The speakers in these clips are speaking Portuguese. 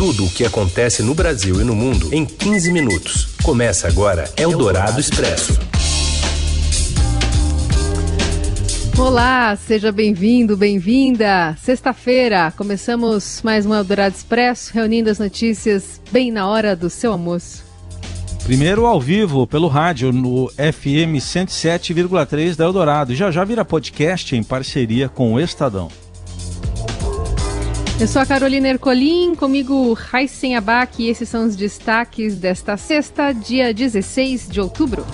Tudo o que acontece no Brasil e no mundo em 15 minutos. Começa agora Eldorado Expresso. Olá, seja bem-vindo, bem-vinda. Sexta-feira, começamos mais um Eldorado Expresso, reunindo as notícias bem na hora do seu almoço. Primeiro ao vivo pelo rádio no FM 107,3 da Eldorado. Já já vira podcast em parceria com o Estadão. Eu sou a Carolina Ercolim, comigo Raíssen Abac e esses são os destaques desta sexta, dia 16 de outubro.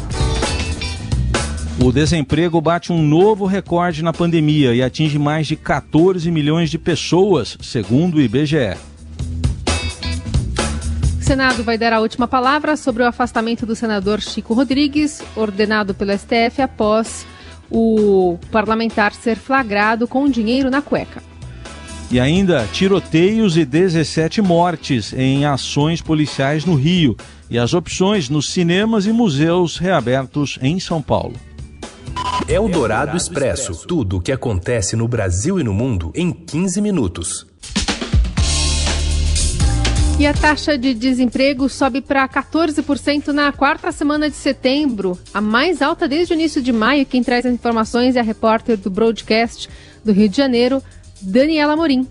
O desemprego bate um novo recorde na pandemia e atinge mais de 14 milhões de pessoas, segundo o IBGE. O Senado vai dar a última palavra sobre o afastamento do senador Chico Rodrigues, ordenado pelo STF após o parlamentar ser flagrado com dinheiro na cueca. E ainda tiroteios e 17 mortes em ações policiais no Rio e as opções nos cinemas e museus reabertos em São Paulo. Eldorado Expresso tudo o que acontece no Brasil e no mundo em 15 minutos. E a taxa de desemprego sobe para 14% na quarta semana de setembro, a mais alta desde o início de maio. Quem traz as informações é a repórter do Broadcast do Rio de Janeiro, Daniela Morim.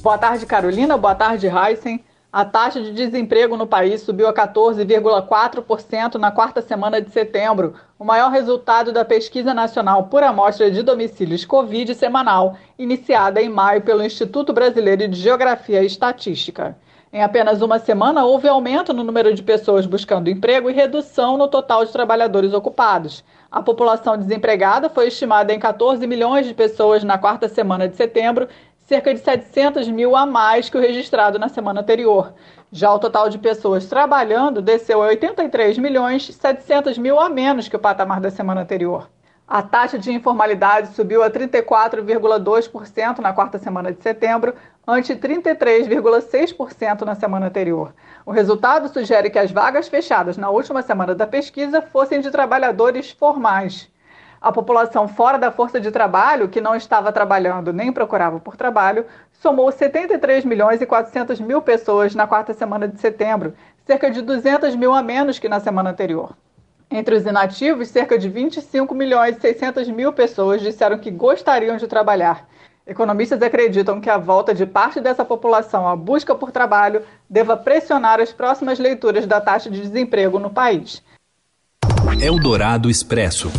Boa tarde, Carolina. Boa tarde, Heisen. A taxa de desemprego no país subiu a 14,4% na quarta semana de setembro, o maior resultado da pesquisa nacional por amostra de domicílios Covid semanal, iniciada em maio pelo Instituto Brasileiro de Geografia e Estatística. Em apenas uma semana, houve aumento no número de pessoas buscando emprego e redução no total de trabalhadores ocupados. A população desempregada foi estimada em 14 milhões de pessoas na quarta semana de setembro, cerca de 700 mil a mais que o registrado na semana anterior. Já o total de pessoas trabalhando desceu a 83 milhões 700 mil a menos que o patamar da semana anterior. A taxa de informalidade subiu a 34,2% na quarta semana de setembro, ante 33,6% na semana anterior. O resultado sugere que as vagas fechadas na última semana da pesquisa fossem de trabalhadores formais. A população fora da força de trabalho, que não estava trabalhando nem procurava por trabalho, somou 73 milhões e 400 mil pessoas na quarta semana de setembro, cerca de 200 mil a menos que na semana anterior. Entre os inativos, cerca de 25 milhões e 600 mil pessoas disseram que gostariam de trabalhar. Economistas acreditam que a volta de parte dessa população à busca por trabalho deva pressionar as próximas leituras da taxa de desemprego no país. Eldorado Expresso.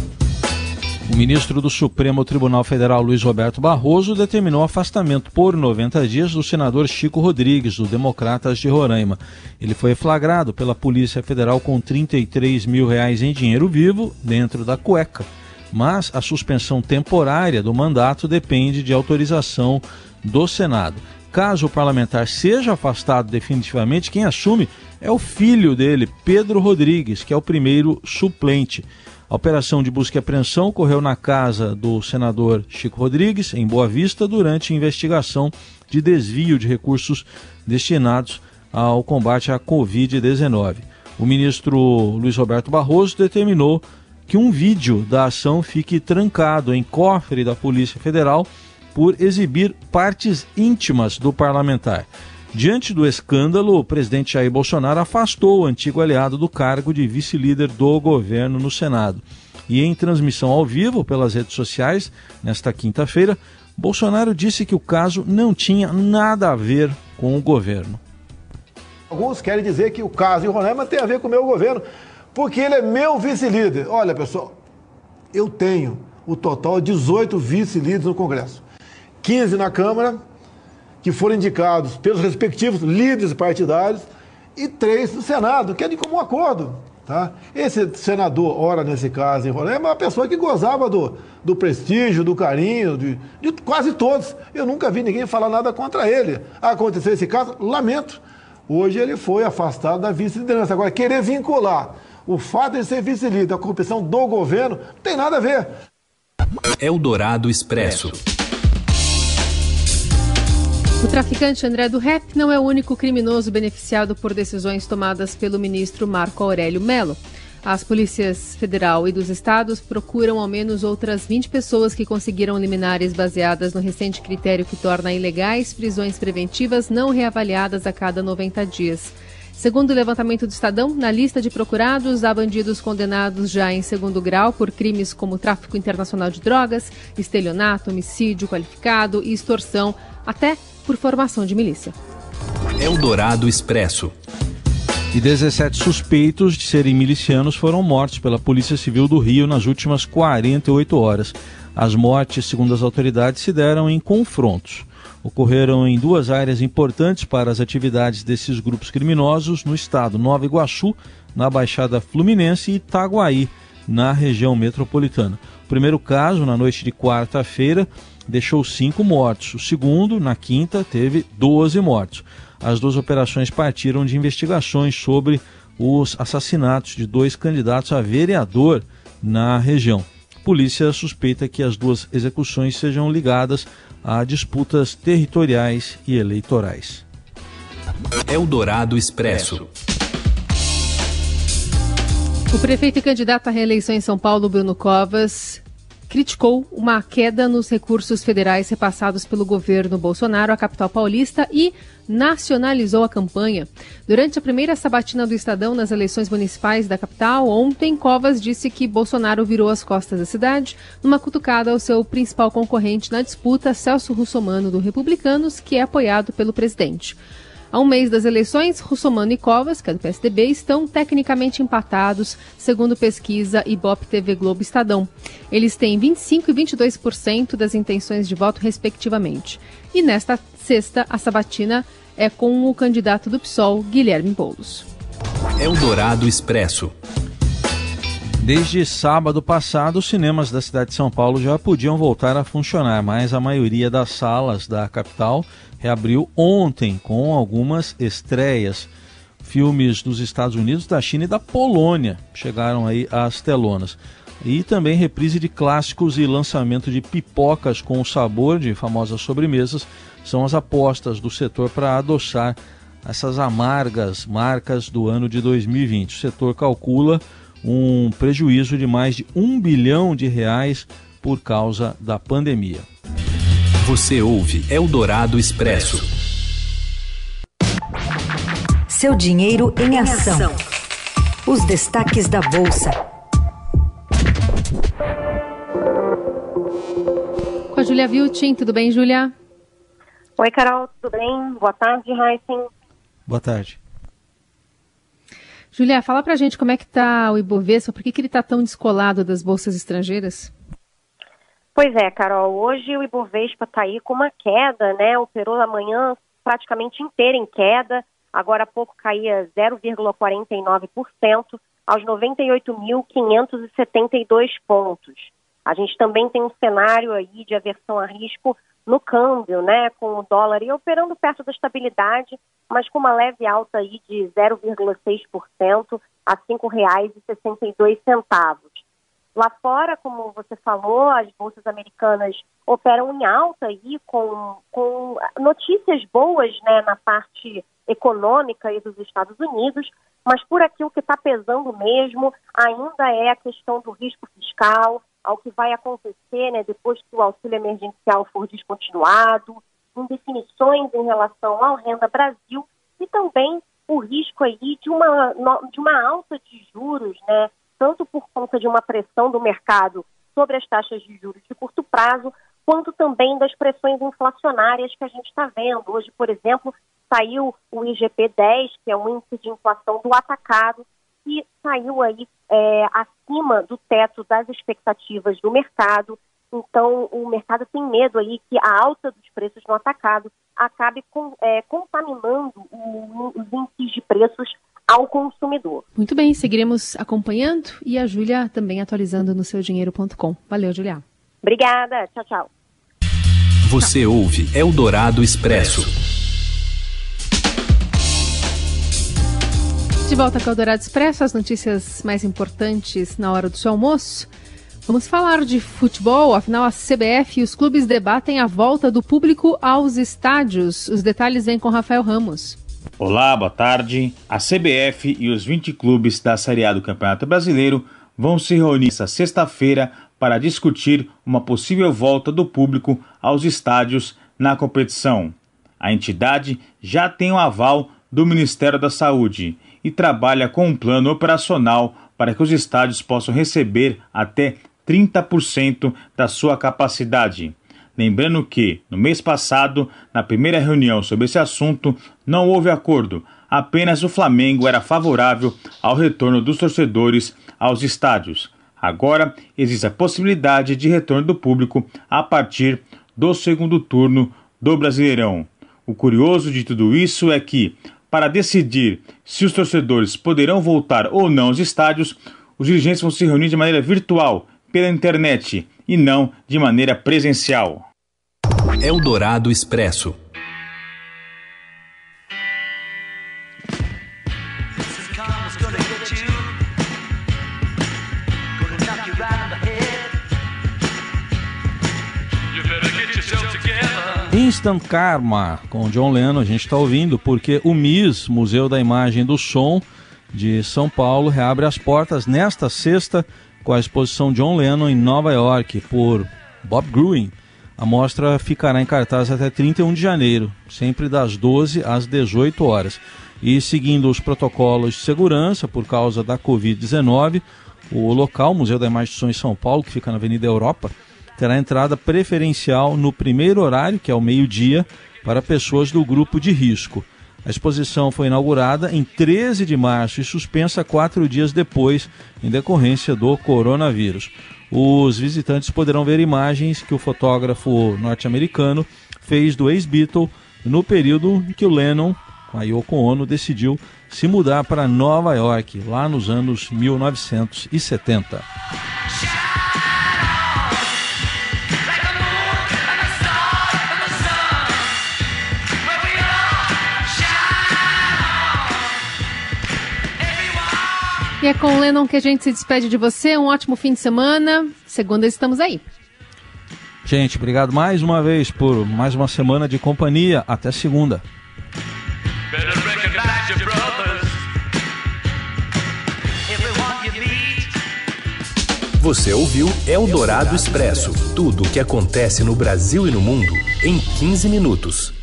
O ministro do Supremo Tribunal Federal, Luiz Roberto Barroso, determinou afastamento por 90 dias do senador Chico Rodrigues, do Democratas de Roraima. Ele foi flagrado pela Polícia Federal com 33 mil reais em dinheiro vivo dentro da cueca. Mas a suspensão temporária do mandato depende de autorização do Senado. Caso o parlamentar seja afastado definitivamente, quem assume é o filho dele, Pedro Rodrigues, que é o primeiro suplente. A operação de busca e apreensão ocorreu na casa do senador Chico Rodrigues, em Boa Vista, durante investigação de desvio de recursos destinados ao combate à Covid-19. O ministro Luiz Roberto Barroso determinou que um vídeo da ação fique trancado em cofre da Polícia Federal por exibir partes íntimas do parlamentar. Diante do escândalo, o presidente Jair Bolsonaro afastou o antigo aliado do cargo de vice-líder do governo no Senado. E em transmissão ao vivo pelas redes sociais, nesta quinta-feira, Bolsonaro disse que o caso não tinha nada a ver com o governo. Alguns querem dizer que o caso de Roraima tem a ver com o meu governo, porque ele é meu vice-líder. Olha, pessoal, eu tenho o total de 18 vice-líderes no Congresso. 15 na Câmara que foram indicados pelos respectivos líderes partidários, e três no Senado, que é de comum acordo. Tá? Esse senador, ora nesse caso em Roraima, é uma pessoa que gozava do, do prestígio, do carinho, de, de quase todos. Eu nunca vi ninguém falar nada contra ele. Aconteceu esse caso, lamento. Hoje ele foi afastado da vice-liderança. Agora, querer vincular o fato de ser vice-líder à corrupção do governo, não tem nada a ver. Eldorado Expresso. O traficante André do Rep não é o único criminoso beneficiado por decisões tomadas pelo ministro Marco Aurélio Melo. As polícias federal e dos estados procuram ao menos outras 20 pessoas que conseguiram liminares baseadas no recente critério que torna ilegais prisões preventivas não reavaliadas a cada 90 dias. Segundo o levantamento do Estadão, na lista de procurados há bandidos condenados já em segundo grau por crimes como tráfico internacional de drogas, estelionato, homicídio qualificado e extorsão, até por formação de milícia. Eldorado Expresso. E 17 suspeitos de serem milicianos foram mortos pela Polícia Civil do Rio nas últimas 48 horas. As mortes, segundo as autoridades, se deram em confrontos. Ocorreram em duas áreas importantes para as atividades desses grupos criminosos no estado: Nova Iguaçu, na Baixada Fluminense, e Itaguaí, na região metropolitana. O primeiro caso, na noite de quarta-feira, deixou cinco mortos. O segundo, na quinta, teve 12 mortos. As duas operações partiram de investigações sobre os assassinatos de dois candidatos a vereador na região. A polícia suspeita que as duas execuções sejam ligadas a disputas territoriais e eleitorais. Eldorado Expresso. O prefeito e candidato à reeleição em São Paulo, Bruno Covas, criticou uma queda nos recursos federais repassados pelo governo Bolsonaro à capital paulista e nacionalizou a campanha. Durante a primeira sabatina do Estadão nas eleições municipais da capital, ontem, Covas disse que Bolsonaro virou as costas da cidade numa cutucada ao seu principal concorrente na disputa, Celso Russomano, do Republicanos, que é apoiado pelo presidente. A um mês das eleições, Russomano e Covas, que é do PSDB, estão tecnicamente empatados, segundo pesquisa Ibope TV Globo Estadão. Eles têm 25% e 22% das intenções de voto, respectivamente. E nesta sexta, a sabatina é com o candidato do PSOL, Guilherme Boulos. Eldorado Expresso. Desde sábado passado, os cinemas da cidade de São Paulo já podiam voltar a funcionar, mas a maioria das salas da capital reabriu ontem com algumas estreias. Filmes dos Estados Unidos, da China e da Polônia chegaram aí às telonas. E também reprise de clássicos e lançamento de pipocas com o sabor de famosas sobremesas são as apostas do setor para adoçar essas amargas marcas do ano de 2020. O setor calcula um prejuízo de mais de um bilhão de reais por causa da pandemia. Você ouve Eldorado Expresso. Seu dinheiro em ação. Os destaques da Bolsa. Com a Julia Viltin, tudo bem, Julia? Oi, Carol, tudo bem? Boa tarde, Heisen. Boa tarde. Julia, fala pra gente como é que tá o Ibovespa, por que, que ele tá tão descolado das bolsas estrangeiras? Pois é, Carol, hoje o Ibovespa está aí com uma queda, né? Operou amanhã praticamente inteira em queda, agora há pouco caía 0,49% aos 98.572 pontos. A gente também tem um cenário aí de aversão a risco no câmbio, né, com o dólar e operando perto da estabilidade, mas com uma leve alta aí de 0,6% a R$ 5,62. Lá fora, como você falou, as bolsas americanas operam em alta aí com, com notícias boas né, na parte econômica aí dos Estados Unidos, mas por aqui o que está pesando mesmo ainda é a questão do risco fiscal, ao que vai acontecer né, depois que o auxílio emergencial for descontinuado, indefinições em relação ao Renda Brasil e também o risco aí de uma, de uma alta de juros, né, tanto por conta de uma pressão do mercado sobre as taxas de juros de curto prazo, quanto também das pressões inflacionárias que a gente está vendo. Hoje, por exemplo, saiu o IGP-10, que é um índice de inflação do atacado, que saiu aí é, acima do teto das expectativas do mercado. Então, o mercado tem medo aí que a alta dos preços no atacado acabe com, é, contaminando os índices de preços ao consumidor. Muito bem, seguiremos acompanhando e a Júlia também atualizando no seudinheiro.com. Valeu, Júlia. Obrigada. Tchau, tchau. Você ouve Eldorado Expresso. De volta com o Eldorado Expresso, as notícias mais importantes na hora do seu almoço. Vamos falar de futebol, afinal a CBF e os clubes debatem a volta do público aos estádios. Os detalhes vêm com Rafael Ramos. Olá, boa tarde. A CBF e os 20 clubes da Série A do Campeonato Brasileiro vão se reunir esta sexta-feira para discutir uma possível volta do público aos estádios na competição. A entidade já tem o aval do Ministério da Saúde e trabalha com um plano operacional para que os estádios possam receber até 30% da sua capacidade. Lembrando que, no mês passado, na primeira reunião sobre esse assunto, não houve acordo, apenas o Flamengo era favorável ao retorno dos torcedores aos estádios. Agora existe a possibilidade de retorno do público a partir do segundo turno do Brasileirão. O curioso de tudo isso é que, para decidir se os torcedores poderão voltar ou não aos estádios, os dirigentes vão se reunir de maneira virtual, pela internet, e não de maneira presencial. Eldorado Expresso. Instant Karma com John Lennon, a gente está ouvindo porque o MIS, Museu da Imagem do Som de São Paulo, reabre as portas nesta sexta com a exposição John Lennon em Nova York por Bob Gruen. A mostra ficará em cartaz até 31 de janeiro, sempre das 12 às 18 horas. E seguindo os protocolos de segurança por causa da Covid-19, o local, Museu da Imagem São Paulo, que fica na Avenida Europa, terá entrada preferencial no primeiro horário, que é o meio-dia, para pessoas do grupo de risco. A exposição foi inaugurada em 13 de março e suspensa quatro dias depois, em decorrência do coronavírus. Os visitantes poderão ver imagens que o fotógrafo norte-americano fez do ex-Beatle no período em que o Lennon, a Yoko Ono, decidiu se mudar para Nova York, lá nos anos 1970. E é com o Lennon que a gente se despede de você. Um ótimo fim de semana. Segunda estamos aí. Gente, obrigado mais uma vez por mais uma semana de companhia. Até segunda. Você ouviu Eldorado Expresso tudo o que acontece no Brasil e no mundo em 15 minutos.